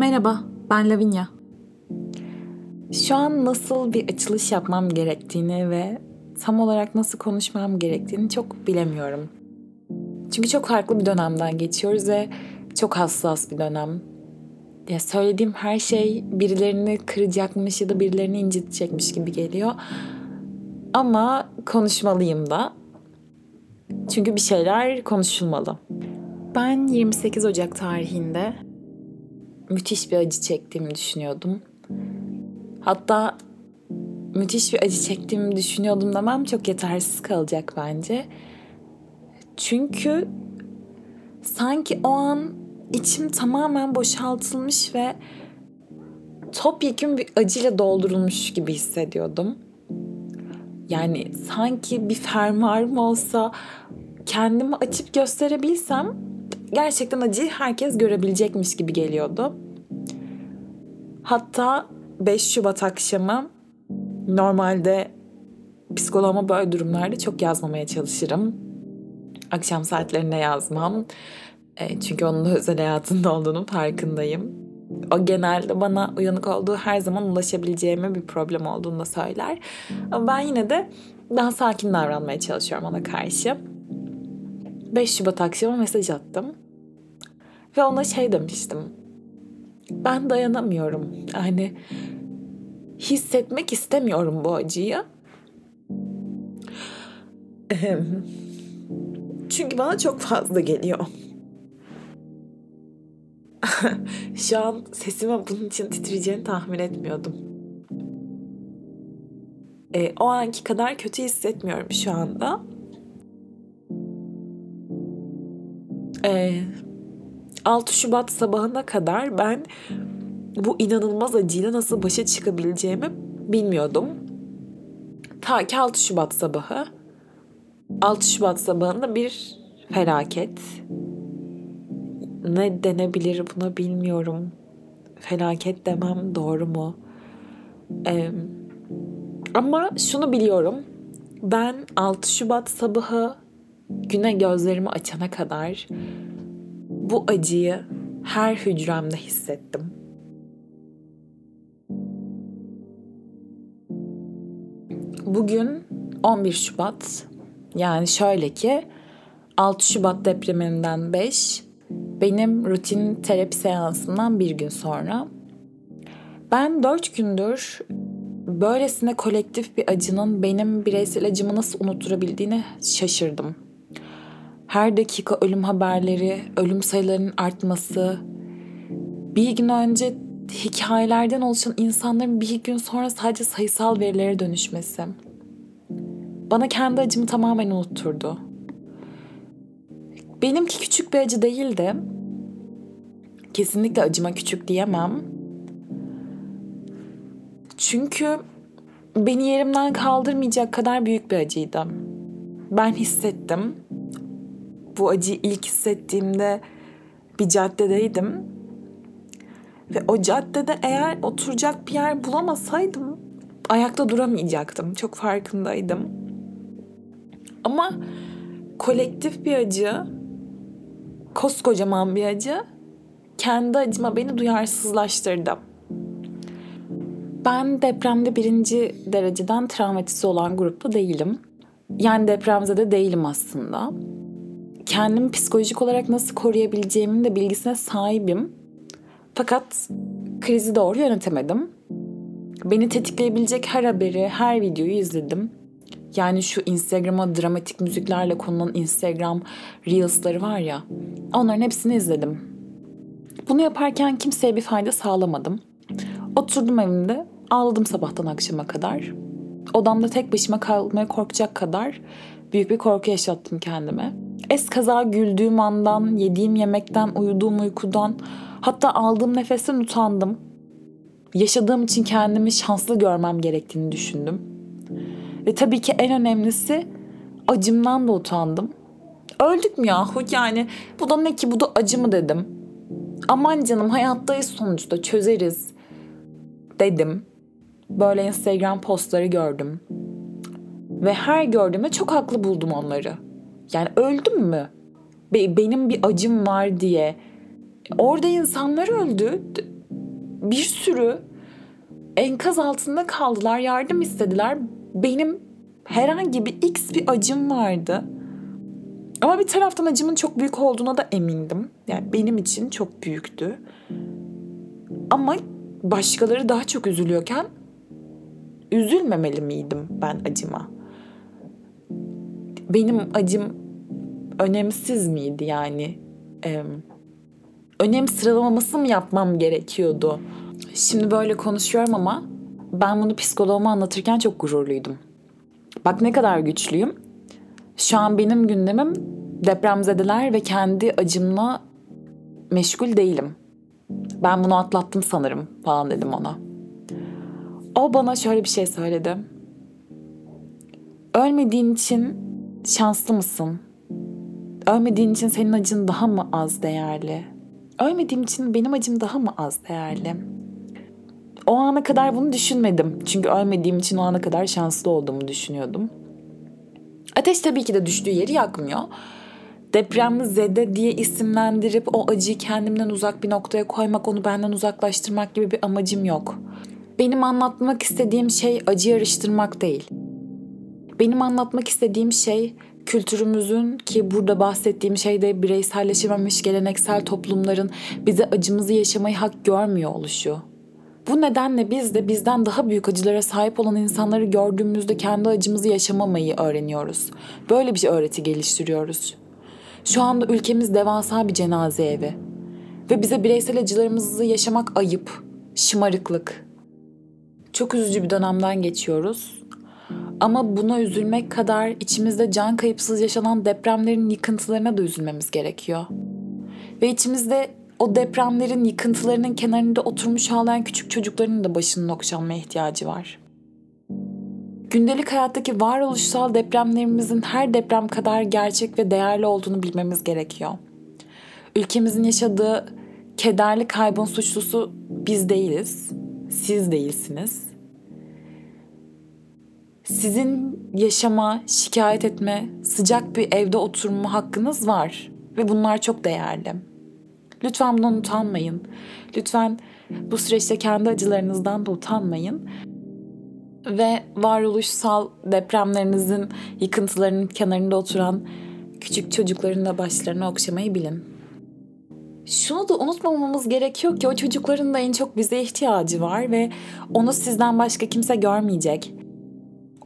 Merhaba, ben Lavinia. Şu an nasıl bir açılış yapmam gerektiğini ve tam olarak nasıl konuşmam gerektiğini çok bilemiyorum. Çünkü çok farklı bir dönemden geçiyoruz ve çok hassas bir dönem. Ya söylediğim her şey birilerini kıracakmış ya da birilerini incitecekmiş gibi geliyor. Ama konuşmalıyım da. Çünkü bir şeyler konuşulmalı. Ben 28 Ocak tarihinde müthiş bir acı çektiğimi düşünüyordum. Hatta müthiş bir acı çektiğimi düşünüyordum demem çok yetersiz kalacak bence. Çünkü sanki o an içim tamamen boşaltılmış ve topyekun bir acıyla doldurulmuş gibi hissediyordum. Yani sanki bir fermuarım olsa kendimi açıp gösterebilsem gerçekten acıyı herkes görebilecekmiş gibi geliyordu. Hatta 5 Şubat akşamı normalde psikoloğuma böyle durumlarda çok yazmamaya çalışırım. Akşam saatlerinde yazmam. E, çünkü onun da özel hayatında olduğunu farkındayım. O genelde bana uyanık olduğu her zaman ulaşabileceğime bir problem olduğunu da söyler. Ama ben yine de daha sakin davranmaya çalışıyorum ona karşı. 5 Şubat akşamı mesaj attım. Ve ona şey demiştim. Ben dayanamıyorum. Yani hissetmek istemiyorum bu acıyı. Çünkü bana çok fazla geliyor. Şu an sesime bunun için titreyeceğini tahmin etmiyordum. E, o anki kadar kötü hissetmiyorum şu anda. E, 6 Şubat sabahına kadar ben bu inanılmaz acıyla nasıl başa çıkabileceğimi bilmiyordum. Ta ki 6 Şubat sabahı. 6 Şubat sabahında bir felaket. Ne denebilir buna bilmiyorum. Felaket demem doğru mu? Ee, ama şunu biliyorum. Ben 6 Şubat sabahı güne gözlerimi açana kadar bu acıyı her hücremde hissettim. Bugün 11 Şubat. Yani şöyle ki 6 Şubat depreminden 5 benim rutin terapi seansından bir gün sonra. Ben 4 gündür böylesine kolektif bir acının benim bireysel acımı nasıl unutturabildiğini şaşırdım. Her dakika ölüm haberleri, ölüm sayılarının artması, bir gün önce hikayelerden oluşan insanların bir gün sonra sadece sayısal verilere dönüşmesi. Bana kendi acımı tamamen unutturdu. Benimki küçük bir acı değildi. Kesinlikle acıma küçük diyemem. Çünkü beni yerimden kaldırmayacak kadar büyük bir acıydı. Ben hissettim. Bu acıyı ilk hissettiğimde bir caddedeydim ve o caddede eğer oturacak bir yer bulamasaydım ayakta duramayacaktım. Çok farkındaydım. Ama kolektif bir acı, koskocaman bir acı kendi acıma beni duyarsızlaştırdı. Ben depremde birinci dereceden travmatize olan grupta değilim. Yani depremzede değilim aslında. Kendimi psikolojik olarak nasıl koruyabileceğimin de bilgisine sahibim. Fakat krizi doğru yönetemedim. Beni tetikleyebilecek her haberi, her videoyu izledim. Yani şu Instagram'a dramatik müziklerle konulan Instagram Reels'ları var ya. Onların hepsini izledim. Bunu yaparken kimseye bir fayda sağlamadım. Oturdum evimde, ağladım sabahtan akşama kadar. Odamda tek başıma kalmaya korkacak kadar büyük bir korku yaşattım kendime. Es kaza güldüğüm andan, yediğim yemekten, uyuduğum uykudan, Hatta aldığım nefesten utandım. Yaşadığım için kendimi şanslı görmem gerektiğini düşündüm. Ve tabii ki en önemlisi acımdan da utandım. Öldük mü yahu yani bu da ne ki bu da acı mı dedim. Aman canım hayattayız sonuçta çözeriz dedim. Böyle Instagram postları gördüm. Ve her gördüğümde çok haklı buldum onları. Yani öldüm mü? Benim bir acım var diye Orada insanlar öldü. bir sürü enkaz altında kaldılar, yardım istediler. Benim herhangi bir x bir acım vardı. Ama bir taraftan acımın çok büyük olduğuna da emindim. Yani benim için çok büyüktü. Ama başkaları daha çok üzülüyorken üzülmemeli miydim ben acıma? Benim acım önemsiz miydi yani? Ee, önem sıralaması mı yapmam gerekiyordu? Şimdi böyle konuşuyorum ama ben bunu psikoloğuma anlatırken çok gururluydum. Bak ne kadar güçlüyüm. Şu an benim gündemim depremzedeler ve kendi acımla meşgul değilim. Ben bunu atlattım sanırım falan dedim ona. O bana şöyle bir şey söyledi. Ölmediğin için şanslı mısın? Ölmediğin için senin acın daha mı az değerli? Ölmediğim için benim acım daha mı az değerli? O ana kadar bunu düşünmedim. Çünkü ölmediğim için o ana kadar şanslı olduğumu düşünüyordum. Ateş tabii ki de düştüğü yeri yakmıyor. Depremli zede diye isimlendirip o acıyı kendimden uzak bir noktaya koymak, onu benden uzaklaştırmak gibi bir amacım yok. Benim anlatmak istediğim şey acı yarıştırmak değil. Benim anlatmak istediğim şey kültürümüzün ki burada bahsettiğim şey de bireyselleşememiş geleneksel toplumların bize acımızı yaşamayı hak görmüyor oluşu. Bu nedenle biz de bizden daha büyük acılara sahip olan insanları gördüğümüzde kendi acımızı yaşamamayı öğreniyoruz. Böyle bir öğreti geliştiriyoruz. Şu anda ülkemiz devasa bir cenaze evi. Ve bize bireysel acılarımızı yaşamak ayıp, şımarıklık. Çok üzücü bir dönemden geçiyoruz. Ama buna üzülmek kadar içimizde can kayıpsız yaşanan depremlerin yıkıntılarına da üzülmemiz gerekiyor. Ve içimizde o depremlerin yıkıntılarının kenarında oturmuş ağlayan küçük çocukların da başının okşanmaya ihtiyacı var. Gündelik hayattaki varoluşsal depremlerimizin her deprem kadar gerçek ve değerli olduğunu bilmemiz gerekiyor. Ülkemizin yaşadığı kederli kaybın suçlusu biz değiliz. Siz değilsiniz. Sizin yaşama, şikayet etme, sıcak bir evde oturma hakkınız var ve bunlar çok değerli. Lütfen bundan utanmayın. Lütfen bu süreçte kendi acılarınızdan da utanmayın. Ve varoluşsal depremlerinizin yıkıntılarının kenarında oturan küçük çocukların da başlarını okşamayı bilin. Şunu da unutmamamız gerekiyor ki o çocukların da en çok bize ihtiyacı var ve onu sizden başka kimse görmeyecek.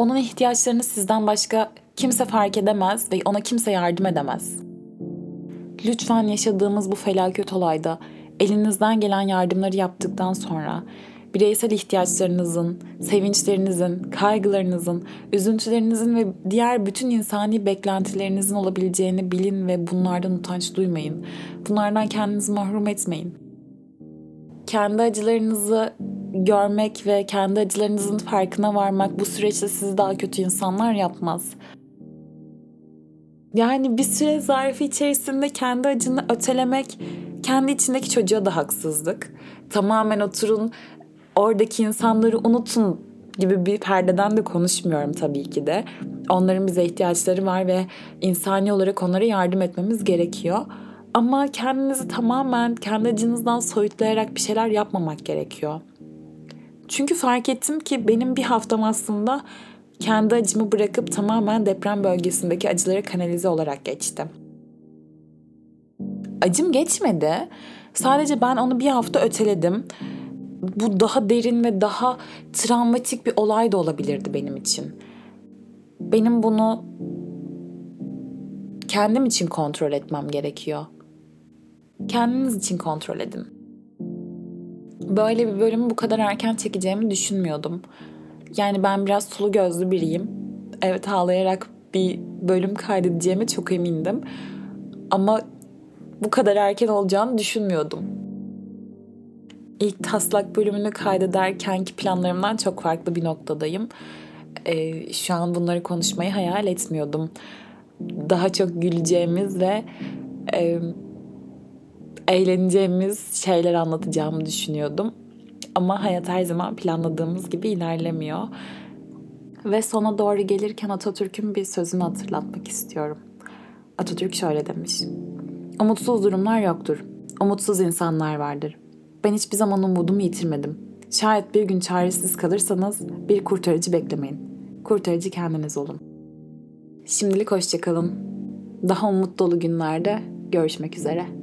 Onun ihtiyaçlarını sizden başka kimse fark edemez ve ona kimse yardım edemez. Lütfen yaşadığımız bu felaket olayda elinizden gelen yardımları yaptıktan sonra bireysel ihtiyaçlarınızın, sevinçlerinizin, kaygılarınızın, üzüntülerinizin ve diğer bütün insani beklentilerinizin olabileceğini bilin ve bunlardan utanç duymayın. Bunlardan kendinizi mahrum etmeyin. Kendi acılarınızı görmek ve kendi acılarınızın farkına varmak bu süreçte sizi daha kötü insanlar yapmaz. Yani bir süre zarfı içerisinde kendi acını ötelemek kendi içindeki çocuğa da haksızlık. Tamamen oturun oradaki insanları unutun gibi bir perdeden de konuşmuyorum tabii ki de. Onların bize ihtiyaçları var ve insani olarak onlara yardım etmemiz gerekiyor. Ama kendinizi tamamen kendi acınızdan soyutlayarak bir şeyler yapmamak gerekiyor. Çünkü fark ettim ki benim bir haftam aslında kendi acımı bırakıp tamamen deprem bölgesindeki acılara kanalize olarak geçti. Acım geçmedi. Sadece ben onu bir hafta öteledim. Bu daha derin ve daha travmatik bir olay da olabilirdi benim için. Benim bunu kendim için kontrol etmem gerekiyor. Kendiniz için kontrol edin. Böyle bir bölümü bu kadar erken çekeceğimi düşünmüyordum. Yani ben biraz sulu gözlü biriyim. Evet ağlayarak bir bölüm kaydedeceğime çok emindim. Ama bu kadar erken olacağını düşünmüyordum. İlk taslak bölümünü kaydederkenki planlarımdan çok farklı bir noktadayım. Ee, şu an bunları konuşmayı hayal etmiyordum. Daha çok güleceğimiz ve e, eğleneceğimiz şeyler anlatacağımı düşünüyordum. Ama hayat her zaman planladığımız gibi ilerlemiyor. Ve sona doğru gelirken Atatürk'ün bir sözünü hatırlatmak istiyorum. Atatürk şöyle demiş. Umutsuz durumlar yoktur. Umutsuz insanlar vardır. Ben hiçbir zaman umudumu yitirmedim. Şayet bir gün çaresiz kalırsanız bir kurtarıcı beklemeyin. Kurtarıcı kendiniz olun. Şimdilik hoşçakalın. Daha umut dolu günlerde görüşmek üzere.